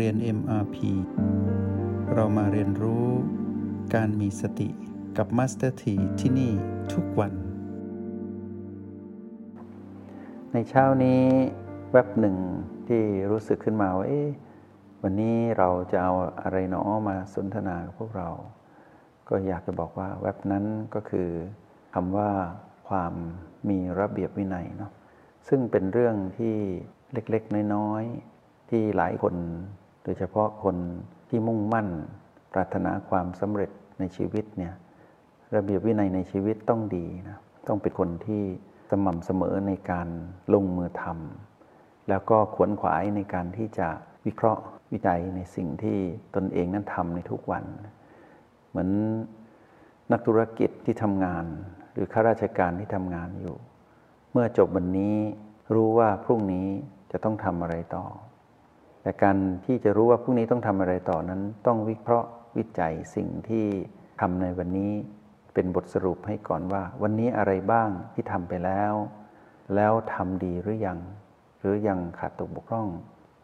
เรียน MRP เรามาเรียนรู้การมีสติกับ Master T ที่ที่นี่ทุกวัน ในเช้านี้แวบหนึ่งที่รู้สึกขึ้นมาว่าเอ๊ะวันนี้เราจะเอาอะไรหนอมาสนทนากับพวกเรา ก็อยากจะบอกว่าแวบนั้นก็คือคำว่าความมีระเบียบวินัยเนาะซึ่งเป็นเรื่องที่เล็กๆ น้อยๆ ที่หลายคน โดยเฉพาะคนที่มุ่งมั่น ปรารถนาความสำเร็จในชีวิตเนี่ยระเบียบวินัยในชีวิตต้องดีนะต้องเป็นคนที่สม่ำเสมอในการลงมือทำแล้วก็ขวนขวายในการที่จะวิเคราะห์วิจัยในสิ่งที่ตนเองนั้นทำในทุกวัน เหมือนนักธุรกิจที่ทำงาน หรือข้าราชการที่ทำงานอยู่ เมื่อจบวันนี้รู้ว่าพรุ่งนี้จะต้องทำอะไรต่อ แต่การที่จะรู้ว่าพรุ่งนี้ต้องทำอะไรต่อนั้น ต้องวิเคราะห์วิจัยสิ่งที่ทำในวันนี้เป็นบทสรุปให้ก่อนว่า วันนี้อะไรบ้างที่ทำไปแล้ว แล้วทำดีหรือยัง หรือยังขาดตกบกพร่อง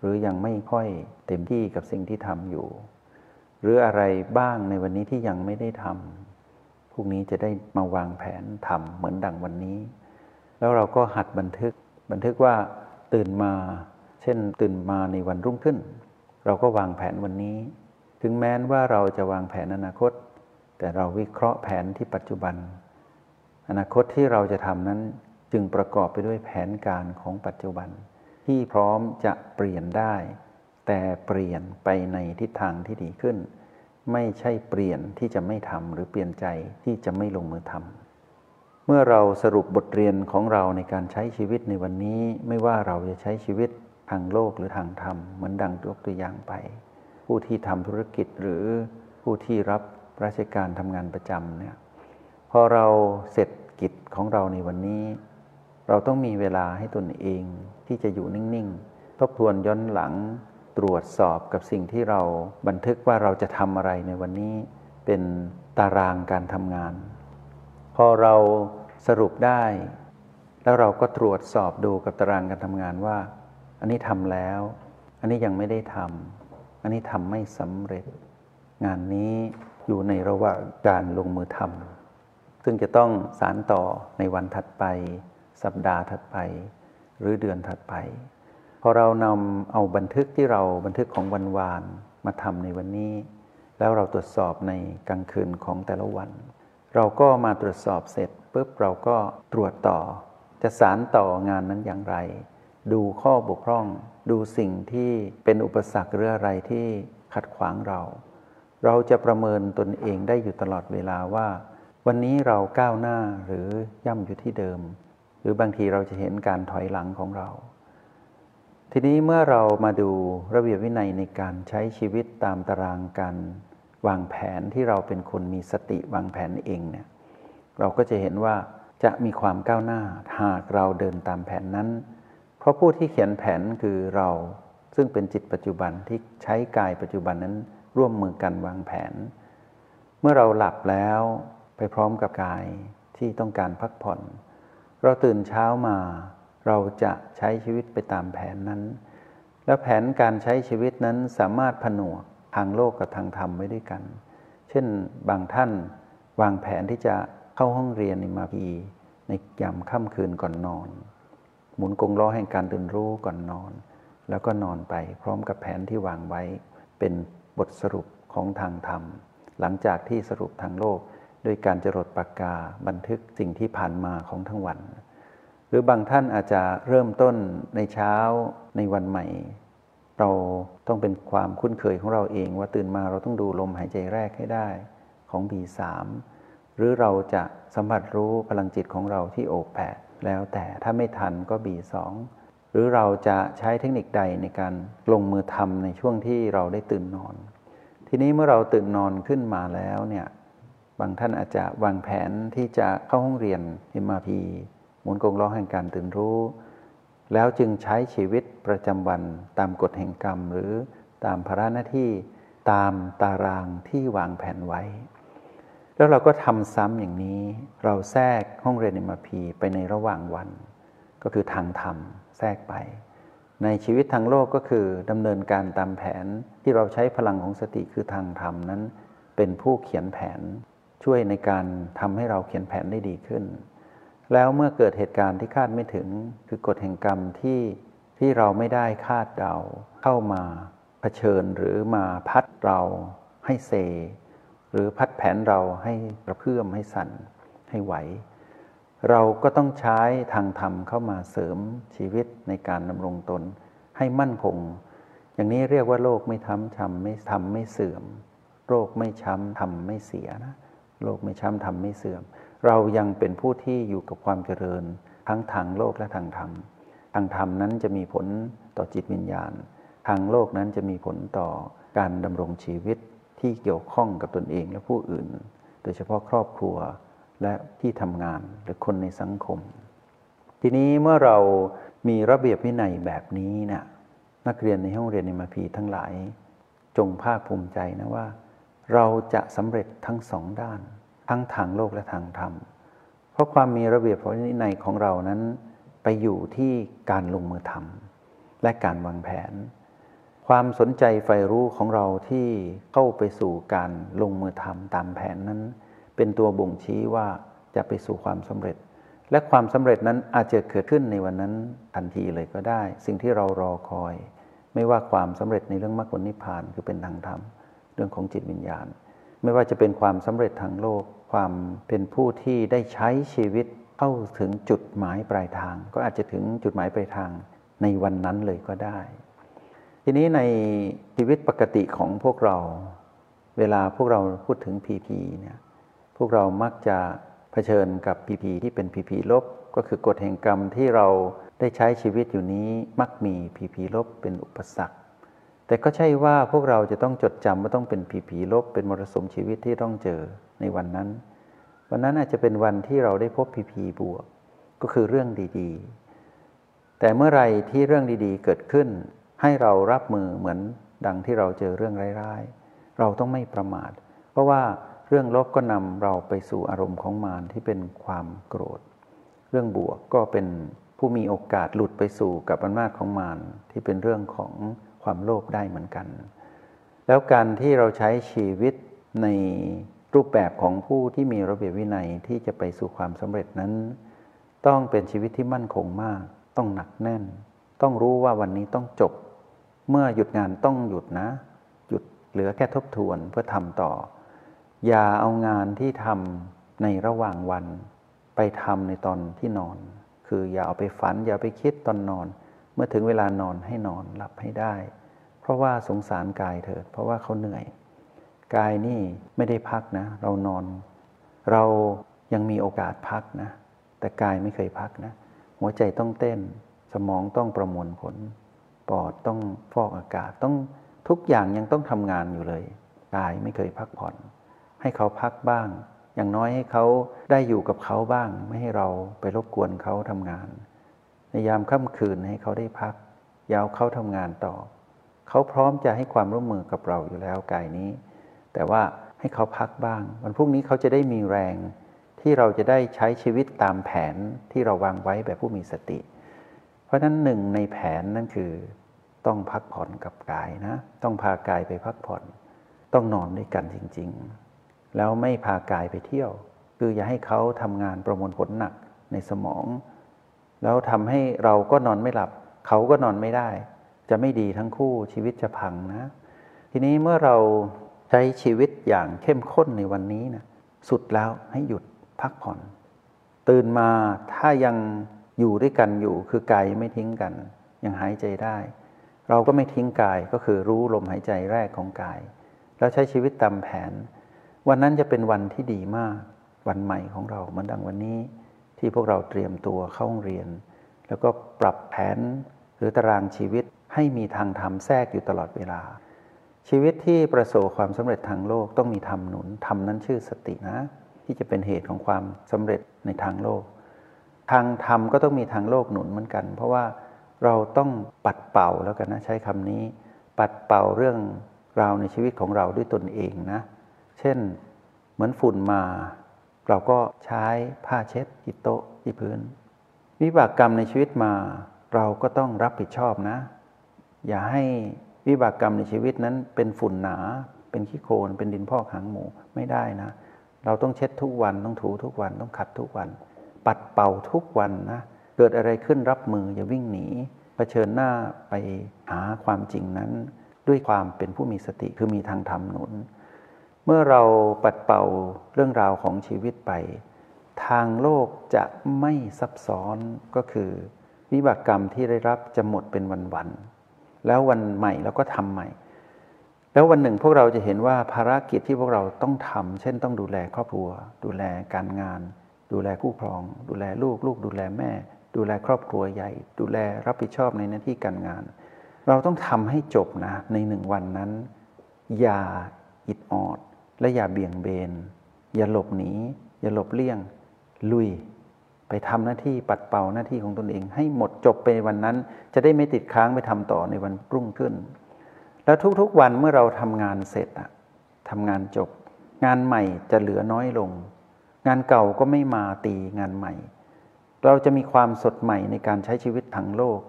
หรือยังไม่ค่อยเต็มที่กับสิ่งที่ทำอยู่ หรืออะไรบ้างในวันนี้ที่ยังไม่ได้ทำพรุ่งนี้จะได้มาวางแผนทำเหมือนดังวันนี้ แล้วเราก็หัดบันทึกบันทึกว่าตื่นมา เช่นตื่นมาในวันรุ่งขึ้น เราก็วางแผนวันนี้ ถึงแม้ว่าเราจะวางแผนอนาคต แต่เราวิเคราะห์แผนที่ปัจจุบัน อนาคตที่เราจะทำนั้นจึงประกอบไปด้วยแผนการของปัจจุบัน ที่พร้อมจะเปลี่ยนได้ แต่เปลี่ยนไปในทิศทางที่ดีขึ้น ไม่ใช่เปลี่ยนที่จะไม่ทำหรือเปลี่ยนใจที่จะไม่ลงมือทำเมื่อเราสรุปบทเรียนของเราในการใช้ชีวิตในวันนี้ ไม่ว่าเราจะใช้ชีวิต ทางโลกหรือทางธรรม เหมือนดังยกตัวอย่างไป ผู้ที่ทำธุรกิจหรือผู้ที่รับราชการทำงานประจำเนี่ยพอเราเสร็จกิจของเราในวันนี้ เราต้องมีเวลาให้ตนเองที่จะอยู่นิ่ง ๆ ทบทวนย้อนหลังตรวจสอบกับสิ่งที่เราบันทึกว่าเราจะทำอะไรในวันนี้ เป็นตารางการทำงาน พอเราสรุปได้ แล้วเราก็ตรวจสอบดูกับตารางการทำงานว่า อันนี้ทำแล้ว อันนี้ยังไม่ได้ทำอันนี้ทำไม่สำเร็จ งานนี้อยู่ในระหว่างการลงมือทำซึ่งจะต้องสารต่อในวันถัดไป สัปดาห์ถัดไป หรือเดือนถัดไป พอเรานำเอาบันทึกที่เราบันทึกของวันวานมาทำในวันนี้ แล้วเราตรวจสอบในกลางคืนของแต่ละวัน เราก็มาตรวจสอบเสร็จปุ๊บเราก็ตรวจต่อ จะสารต่องานนั้นอย่างไร ดูข้อบกพร่อง ดูสิ่งที่เป็นอุปสรรคหรืออะไรที่ขัดขวางเรา เราจะประเมินตนเองได้อยู่ตลอดเวลาว่า วันนี้เราก้าวหน้าหรือย่ำอยู่ที่เดิม หรือบางทีเราจะเห็นการถอยหลังของเรา ทีนี้เมื่อเรามาดูระเบียบวินัยในการใช้ชีวิตตามตารางการวางแผนที่เราเป็นคนมีสติวางแผนเองเนี่ยเราก็จะเห็นว่าจะมีความก้าวหน้าหากเราเดินตามแผนนั้น ราะผู้ที่เขียนแผนคือเราซึ่งเป็นจิตปัจจุบันที่ใช้กายปัจจุบันนั้นร่วมมือกันวางแผน เมื่อเราหลับแล้วไปพร้อมกับกายที่ต้องการพักผ่อน เราตื่นเช้ามา เราจะใช้ชีวิตไปตามแผนนั้น แล้วแผนการใช้ชีวิตนั้นสามารถผนวกทางโลกกับทางธรรมไว้ด้วยกัน เช่นบางท่านวางแผนที่จะเข้าห้องเรียนในมาพีในยามค่ำคืนก่อนนอน หมุนกงล้อแห่งการตื่นรู้ก่อนนอน แล้วก็นอนไปพร้อมกับแผนที่วางไว้ เป็นบทสรุปของทางธรรม หลังจากที่สรุปทางโลกด้วยการจรดปากกาบันทึกสิ่งที่ผ่านมาของทั้งวัน หรือบางท่านอาจจะเริ่มต้นในเช้าในวันใหม่ เราต้องเป็นความคุ้นเคยของเราเองว่าตื่นมาเราต้องดูลมหายใจแรกให้ได้ของ B3 หรือเราจะสัมผัสรู้พลังจิตของเราที่โอบแปดแล้วแต่ถ้าไม่ทันก็ B2 หรือเราจะใช้เทคนิคใดในการลงมือทำในช่วงที่เราได้ตื่นนอน ทีนี้เมื่อเราตื่นนอนขึ้นมาแล้วเนี่ยบางท่านอาจจะวางแผนที่จะเข้าห้องเรียน MRP หมุนกงล้อแห่งการตื่นรู้ แล้วจึงใช้ชีวิตประจำวันตามกฎแห่งกรรม หรือตามภาระหน้าที่ตามตารางที่วางแผนไว้ แล้วเราก็ทำซ้ำอย่างนี้ เราแทรกห้องเรียนในมาพีไปในระหว่างวัน ก็คือทางธรรมแทรกไป ในชีวิตทางโลกก็คือดำเนินการตามแผนที่เราใช้พลังของสติคือทางธรรมนั้น เป็นผู้เขียนแผนช่วยในการทำให้เราเขียนแผนได้ดีขึ้น แล้วเมื่อเกิดเหตุการณ์ที่คาดไม่ถึง คือกฎแห่งกรรมที่ที่เราไม่ได้คาดเดาเข้ามาเผชิญหรือมาพัดเราให้เซ หรือพัดแผนเราให้กระเพื่อมให้สั่นให้ไหว เราก็ต้องใช้ทางธรรมเข้ามาเสริมชีวิตในการดำรงตนให้มั่นคง อย่างนี้เรียกว่าโรคไม่ทำช้ำไม่ทำไม่เสื่อมโรคไม่ช้ำทำไม่เสียนะโรคไม่ช้ำทำไม่เสื่อม เรายังเป็นผู้ที่อยู่กับความเจริญ ทั้งทางโลกและทางธรรม ทางธรรมนั้นจะมีผลต่อจิตวิญญาณ ทางโลกนั้นจะมีผลต่อการดำรงชีวิต ที่เกี่ยวข้องกับตนเองและผู้อื่น โดยเฉพาะครอบครัวและที่ทำงานหรือคนในสังคม ทีนี้เมื่อเรามีระเบียบวินัยแบบนี้นะ่ะนักเรียนในห้องเรียนในมาพีทั้งหลาย จงภาคภูมิใจนะว่า เราจะสำเร็จทั้งสองด้าน ทั้งทางโลกและทางธรรม เพราะความมีระเบียบวินัยของเรานั้น ไปอยู่ที่การลงมือทำและการวางแผน ความสนใจใฝ่รู้ของเราที่เข้าไปสู่การลงมือทำตามแผนนั้น เป็นตัวบ่งชี้ว่าจะไปสู่ความสำเร็จ และความสำเร็จนั้นอาจจะเกิดขึ้นในวันนั้นทันทีเลยก็ได้ สิ่งที่เรารอคอย ไม่ว่าความสำเร็จในเรื่องมรรคผลนิพพานคือเป็นทางธรรม เรื่องของจิตวิญญาณ ไม่ว่าจะเป็นความสำเร็จทางโลก ความเป็นผู้ที่ได้ใช้ชีวิตเข้าถึงจุดหมายปลายทาง ก็อาจจะถึงจุดหมายปลายทางในวันนั้นเลยก็ได้ ทีนี้ในชีวิตปกติของพวกเรา เวลาพวกเราพูดถึงพีพีเนี่ยพวกเรามักจะเผชิญกับพีพีที่เป็นพีพีลบ ก็คือกฎแห่งกรรมที่เราได้ใช้ชีวิตอยู่นี้มักมีพีพีลบเป็นอุปสรรค แต่ก็ใช่ว่าพวกเราจะต้องจดจำว่าต้องเป็นผีผีลบ เป็นมรสุมชีวิตที่ต้องเจอในวันนั้น วันนั้นอาจจะเป็นวันที่เราได้พบผีผีบวก ก็คือเรื่องดีๆ แต่เมื่อไรที่เรื่องดีๆ เกิดขึ้น ให้เรารับมือเหมือนดังที่เราเจอเรื่องร้ายๆ เราต้องไม่ประมาท เพราะว่าเรื่องลบก็นำเราไปสู่อารมณ์ของมารที่เป็นความโกรธ เรื่องบวกก็เป็นผู้มีโอกาสหลุดไปสู่กับอำนาจของมารที่เป็นเรื่องของความโลภได้เหมือนกัน แล้วการที่เราใช้ชีวิตในรูปแบบของผู้ที่มีระเบียบวินัยที่จะไปสู่ความสำเร็จนั้น ต้องเป็นชีวิตที่มั่นคงมาก ต้องหนักแน่น ต้องรู้ว่าวันนี้ต้องจบ เมื่อหยุดงานต้องหยุดนะ หยุดเหลือแค่ทบทวนเพื่อทำต่อ อย่าเอางานที่ทำในระหว่างวัน ไปทำในตอนที่นอน คืออย่าเอาไปฝัน อย่าไปคิดตอนนอน เมื่อถึงเวลานอนให้นอนหลับให้ได้ เพราะว่าสงสารกายเถิด เพราะว่าเขาเหนื่อย กายนี่ไม่ได้พักนะ เรานอน เรายังมีโอกาสพักนะ แต่กายไม่เคยพักนะ หัวใจต้องเต้น สมองต้องประมวลผล ปอดต้องฟอกอากาศต้องทุกอย่างยังต้องทำงานอยู่เลยกายไม่เคยพักผ่อน ให้เขาพักบ้าง อย่างน้อยให้เขาได้อยู่กับเขาบ้าง ไม่ให้เราไปรบกวนเขาทำงาน ในยามค่ำคืนให้เขาได้พัก ยาวเขาทำงานต่อ เขาพร้อมจะให้ความร่วมมือกับเราอยู่แล้วกายนี้ แต่ว่าให้เขาพักบ้าง วันพรุ่งนี้เขาจะได้มีแรง ที่เราจะได้ใช้ชีวิตตามแผนที่เราวางไว้แบบผู้มีสติ เพราะฉะนั้นหนึ่งในแผนนั่นคือ ต้องพักผ่อนกับกายนะ ต้องพากายไปพักผ่อน ต้องนอนด้วยกันจริง ๆ แล้วไม่พากายไปเที่ยว คืออย่าให้เขาทำงานประมวลผลหนักในสมอง แล้วทำให้เราก็นอนไม่หลับ เขาก็นอนไม่ได้ จะไม่ดีทั้งคู่ชีวิตจะพังนะ ทีนี้เมื่อเราใช้ชีวิตอย่างเข้มข้นในวันนี้นะสุดแล้วให้หยุดพักผ่อน ตื่นมาถ้ายังอยู่ด้วยกันอยู่คือกายไม่ทิ้งกัน ยังหายใจได้ เราก็ไม่ทิ้งกายก็คือรู้ลมหายใจแรกของกาย แล้วใช้ชีวิตตามแผน วันนั้นจะเป็นวันที่ดีมาก วันใหม่ของเราเหมือนดังวันนี้ ที่พวกเราเตรียมตัวเข้าโรงเรียน แล้วก็ปรับแผนหรือตารางชีวิตให้มีทางธรรมแทรกอยู่ตลอดเวลา ชีวิตที่ประสบความสำเร็จทางโลกต้องมีธรรมหนุนธรรมนั้นชื่อสตินะ ที่จะเป็นเหตุของความสำเร็จในทางโลก ทางธรรมก็ต้องมีทางโลกหนุนเหมือนกัน เพราะว่า เราต้องปัดเป่าแล้วกันนะใช้คำนี้ ปัดเป่าเรื่องราวในชีวิตของเราด้วยตนเองนะ เช่นเหมือนฝุ่นมา เราก็ใช้ผ้าเช็ดที่โต๊ะที่พื้น วิบากกรรมในชีวิตมา เราก็ต้องรับผิดชอบนะ อย่าให้วิบากกรรมในชีวิตนั้นเป็นฝุ่นหนา เป็นขี้โคลนเป็นดินพอกหางหมูไม่ได้นะ เราต้องเช็ดทุกวันต้องถูทุกวันต้องขัดทุกวัน ปัดเป่าทุกวันนะ เกิดอะไรขึ้นรับมืออย่าวิ่งหนีเผชิญหน้าไปหาความจริงนั้น ด้วยความเป็นผู้มีสติคือมีทางธรรมหนุน เมื่อเราปัดเป่าเรื่องราวของชีวิตไป ทางโลกจะไม่ซับซ้อนก็คือ วิบากกรรมที่ได้รับจะหมดเป็นวันๆแล้ววันใหม่เราก็ทำใหม่ แล้ววันหนึ่งพวกเราจะเห็นว่าภารกิจที่พวกเราต้องทำเช่นต้องดูแลครอบครัว ดูแลการงาน ดูแลคู่ครอง ดูแลลูกลูกดูแลแม่ ดูแลครอบครัวใหญ่ ดูแลรับผิดชอบในหน้าที่การงาน เราต้องทำให้จบนะในหนึ่งวันนั้น อย่าอิดออด และอย่าเบี่ยงเบน อย่าหลบหนี อย่าหลบเลี่ยง ลุย ไปทำหน้าที่ปัดเป่าหน้าที่ของตนเอง ให้หมดจบไปวันนั้น จะได้ไม่ติดค้างไปทำต่อในวันรุ่งขึ้น แล้วทุกๆวันเมื่อเราทำงานเสร็จอะทำงานจบ งานใหม่จะเหลือน้อยลง งานเก่าก็ไม่มาตีงานใหม่ เราจะมีความสดใหม่ในการใช้ชีวิตทางโลก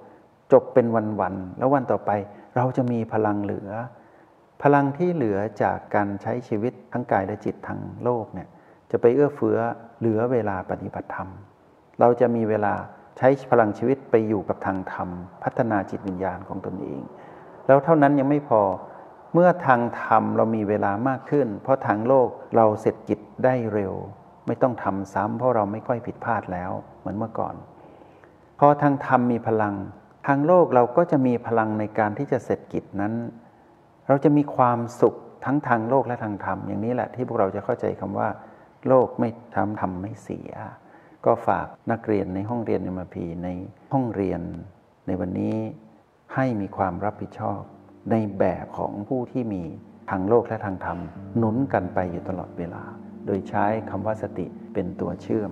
จบเป็นวันๆแล้ววันต่อไปเราจะมีพลังเหลือ พลังที่เหลือจากการใช้ชีวิตทั้งกายและจิตทางโลกเนี่ยจะไปเอื้อเฟื้อเหลือเวลาปฏิบัติธรรม เราจะมีเวลาใช้พลังชีวิตไปอยู่กับทางธรรม พัฒนาจิตวิญญาณของตนเอง แล้วเท่านั้นยังไม่พอเมื่อทางธรรมเรามีเวลามากขึ้น เพราะทางโลกเราเสร็จกิจได้เร็ว ไม่ต้องทำซ้ำเพราะเราไม่ค่อยผิดพลาดแล้วเหมือนเมื่อก่อน พอทางธรรมมีพลัง ทางโลกเราก็จะมีพลังในการที่จะเสร็จกิจนั้น เราจะมีความสุขทั้งทางโลกและทางธรรมอย่างนี้แหละที่พวกเราจะเข้าใจคำว่า โลกไม่ทำทำไม่เสีย ก็ฝากนักเรียนในห้องเรียนในมาพีในห้องเรียน ในวันนี้ให้มีความรับผิดชอบในแบบของผู้ที่มีทางโลกและทางธรรม หนุนกันไปอยู่ตลอดเวลา โดยใช้คำว่าสติเป็นตัวเชื่อม